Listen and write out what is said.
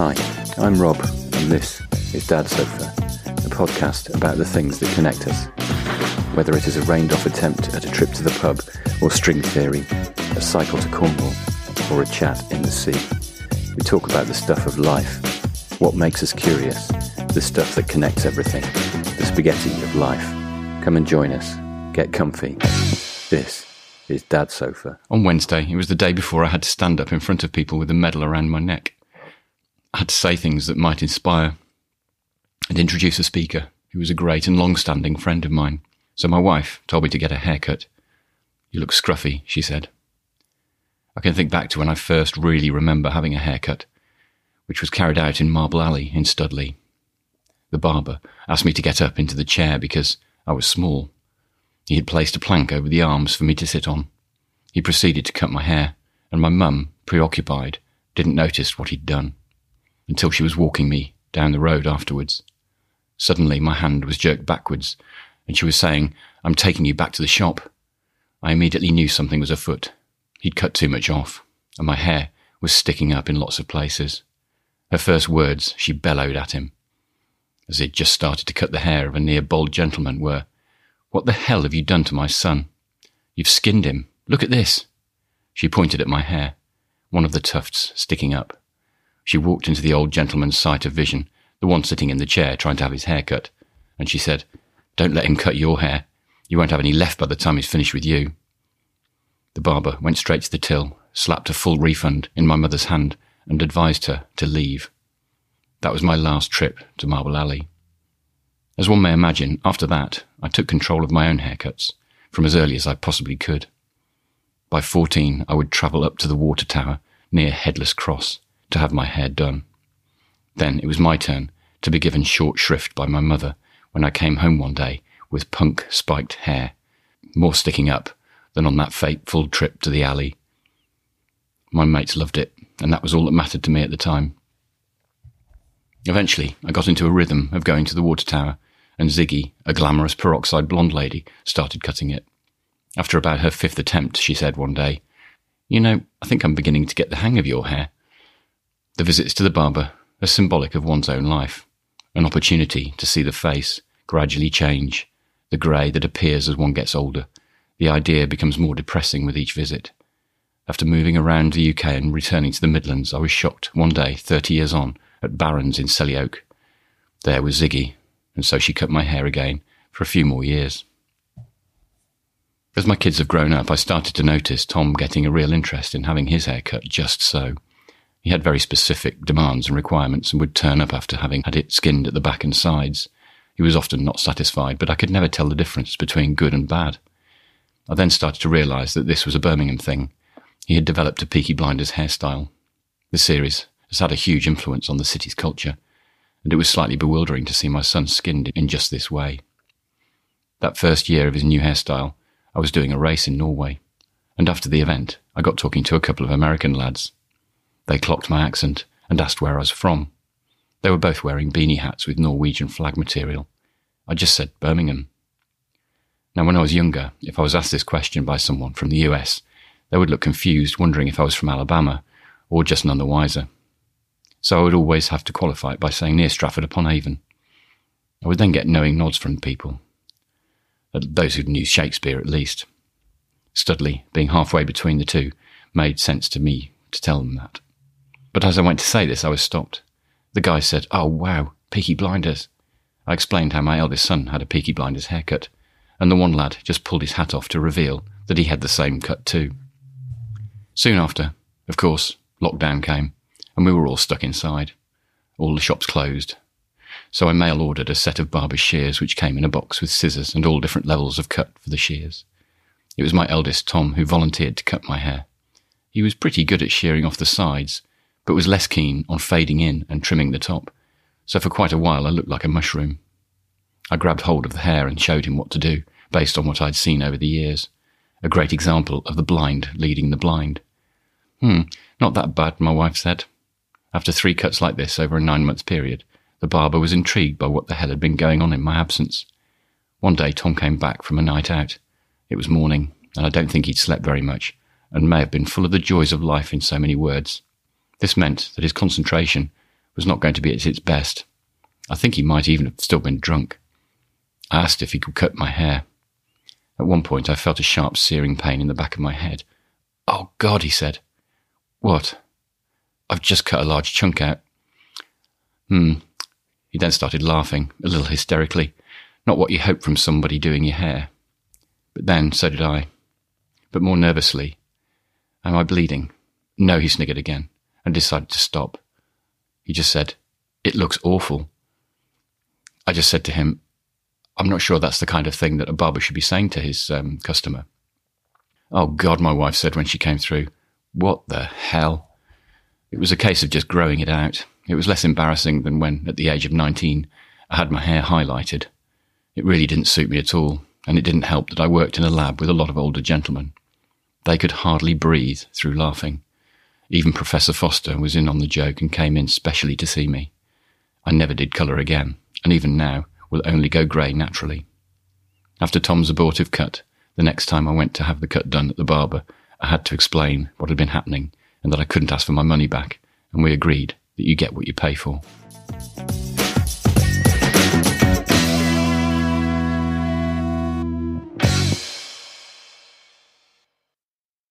Hi, I'm Rob, and this is Dad Sofa, a podcast about the things that connect us. Whether it is a rained off attempt at a trip to the pub, or string theory, a cycle to Cornwall, or a chat in the sea, we talk about the stuff of life, what makes us curious, the stuff that connects everything, the spaghetti of life. Come and join us. Get comfy. This is Dad Sofa. On Wednesday, it was the day before I had to stand up in front of people with a medal around my neck. Had to say things that might inspire and introduce a speaker who was a great and long standing friend of mine. So my wife told me to get a haircut. You look scruffy, she said. I can think back to when I first really remember having a haircut, which was carried out in Marble Alley in Studley. The barber asked me to get up into the chair because I was small. He had placed a plank over the arms for me to sit on. He proceeded to cut my hair, and my mum, preoccupied, didn't notice what he'd done until she was walking me down the road afterwards. Suddenly, my hand was jerked backwards, and she was saying, I'm taking you back to the shop. I immediately knew something was afoot. He'd cut too much off, and my hair was sticking up in lots of places. Her first words, she bellowed at him, as he'd just started to cut the hair of a near bald gentleman, were, What the hell have you done to my son? You've skinned him. Look at this. She pointed at my hair, one of the tufts sticking up. She walked into the old gentleman's sight of vision, the one sitting in the chair trying to have his hair cut, and she said, Don't let him cut your hair. You won't have any left by the time he's finished with you. The barber went straight to the till, slapped a full refund in my mother's hand, and advised her to leave. That was my last trip to Marble Alley. As one may imagine, after that, I took control of my own haircuts, from as early as I possibly could. By 14, I would travel up to the water tower near Headless Cross to have my hair done. Then it was my turn to be given short shrift by my mother when I came home one day with punk spiked hair, more sticking up than on that fateful trip to the alley. My mates loved it, and that was all that mattered to me at the time. Eventually, I got into a rhythm of going to the water tower, and Ziggy, a glamorous peroxide blonde lady, started cutting it. After about her fifth attempt, she said one day, You know, I think I'm beginning to get the hang of your hair. The visits to the barber are symbolic of one's own life, an opportunity to see the face gradually change, the grey that appears as one gets older. The idea becomes more depressing with each visit. After moving around the UK and returning to the Midlands, I was shocked one day, 30 years on, at Barron's in Selly. There was Ziggy, and so she cut my hair again for a few more years. As my kids have grown up, I started to notice Tom getting a real interest in having his hair cut just so. He had very specific demands and requirements and would turn up after having had it skinned at the back and sides. He was often not satisfied, but I could never tell the difference between good and bad. I then started to realise that this was a Birmingham thing. He had developed a Peaky Blinders hairstyle. The series has had a huge influence on the city's culture, and it was slightly bewildering to see my son skinned in just this way. That first year of his new hairstyle, I was doing a race in Norway, and after the event, I got talking to a couple of American lads. They clocked my accent and asked where I was from. They were both wearing beanie hats with Norwegian flag material. I just said Birmingham. Now, when I was younger, if I was asked this question by someone from the US, they would look confused, wondering if I was from Alabama or just none the wiser. So I would always have to qualify it by saying near Stratford upon Avon. I would then get knowing nods from people, uh, those who knew Shakespeare at least. Studley, being halfway between the two, made sense to me to tell them that. But as I went to say this, I was stopped. The guy said, Oh, wow, Peaky Blinders. I explained how my eldest son had a Peaky Blinders haircut, and the one lad just pulled his hat off to reveal that he had the same cut too. Soon after, of course, lockdown came, and we were all stuck inside. All the shops closed. So I mail ordered a set of barber's shears which came in a box with scissors and all different levels of cut for the shears. It was my eldest, Tom, who volunteered to cut my hair. He was pretty good at shearing off the sides, but was less keen on fading in and trimming the top, so for quite a while I looked like a mushroom. I grabbed hold of the hair and showed him what to do, based on what I'd seen over the years. A great example of the blind leading the blind. Hmm, not that bad, my wife said. After three cuts like this over a nine month period, the barber was intrigued by what the hell had been going on in my absence. One day Tom came back from a night out. It was morning, and I don't think he'd slept very much, and may have been full of the joys of life in so many words. This meant that his concentration was not going to be at its best. I think he might even have still been drunk. I asked if he could cut my hair. At one point, I felt a sharp, searing pain in the back of my head. Oh, God, he said. What? I've just cut a large chunk out. Hmm. He then started laughing, a little hysterically. Not what you hope from somebody doing your hair. But then, so did I. But more nervously. Am I bleeding? No, he sniggered again, and decided to stop. He just said, It looks awful. I just said to him, I'm not sure that's the kind of thing that a barber should be saying to his um, customer. Oh, God, my wife said when she came through. What the hell? It was a case of just growing it out. It was less embarrassing than when, at the age of 19, I had my hair highlighted. It really didn't suit me at all, and it didn't help that I worked in a lab with a lot of older gentlemen. They could hardly breathe through laughing. Even Professor Foster was in on the joke and came in specially to see me. I never did colour again, and even now will only go grey naturally. After Tom's abortive cut, the next time I went to have the cut done at the barber, I had to explain what had been happening and that I couldn't ask for my money back, and we agreed that you get what you pay for.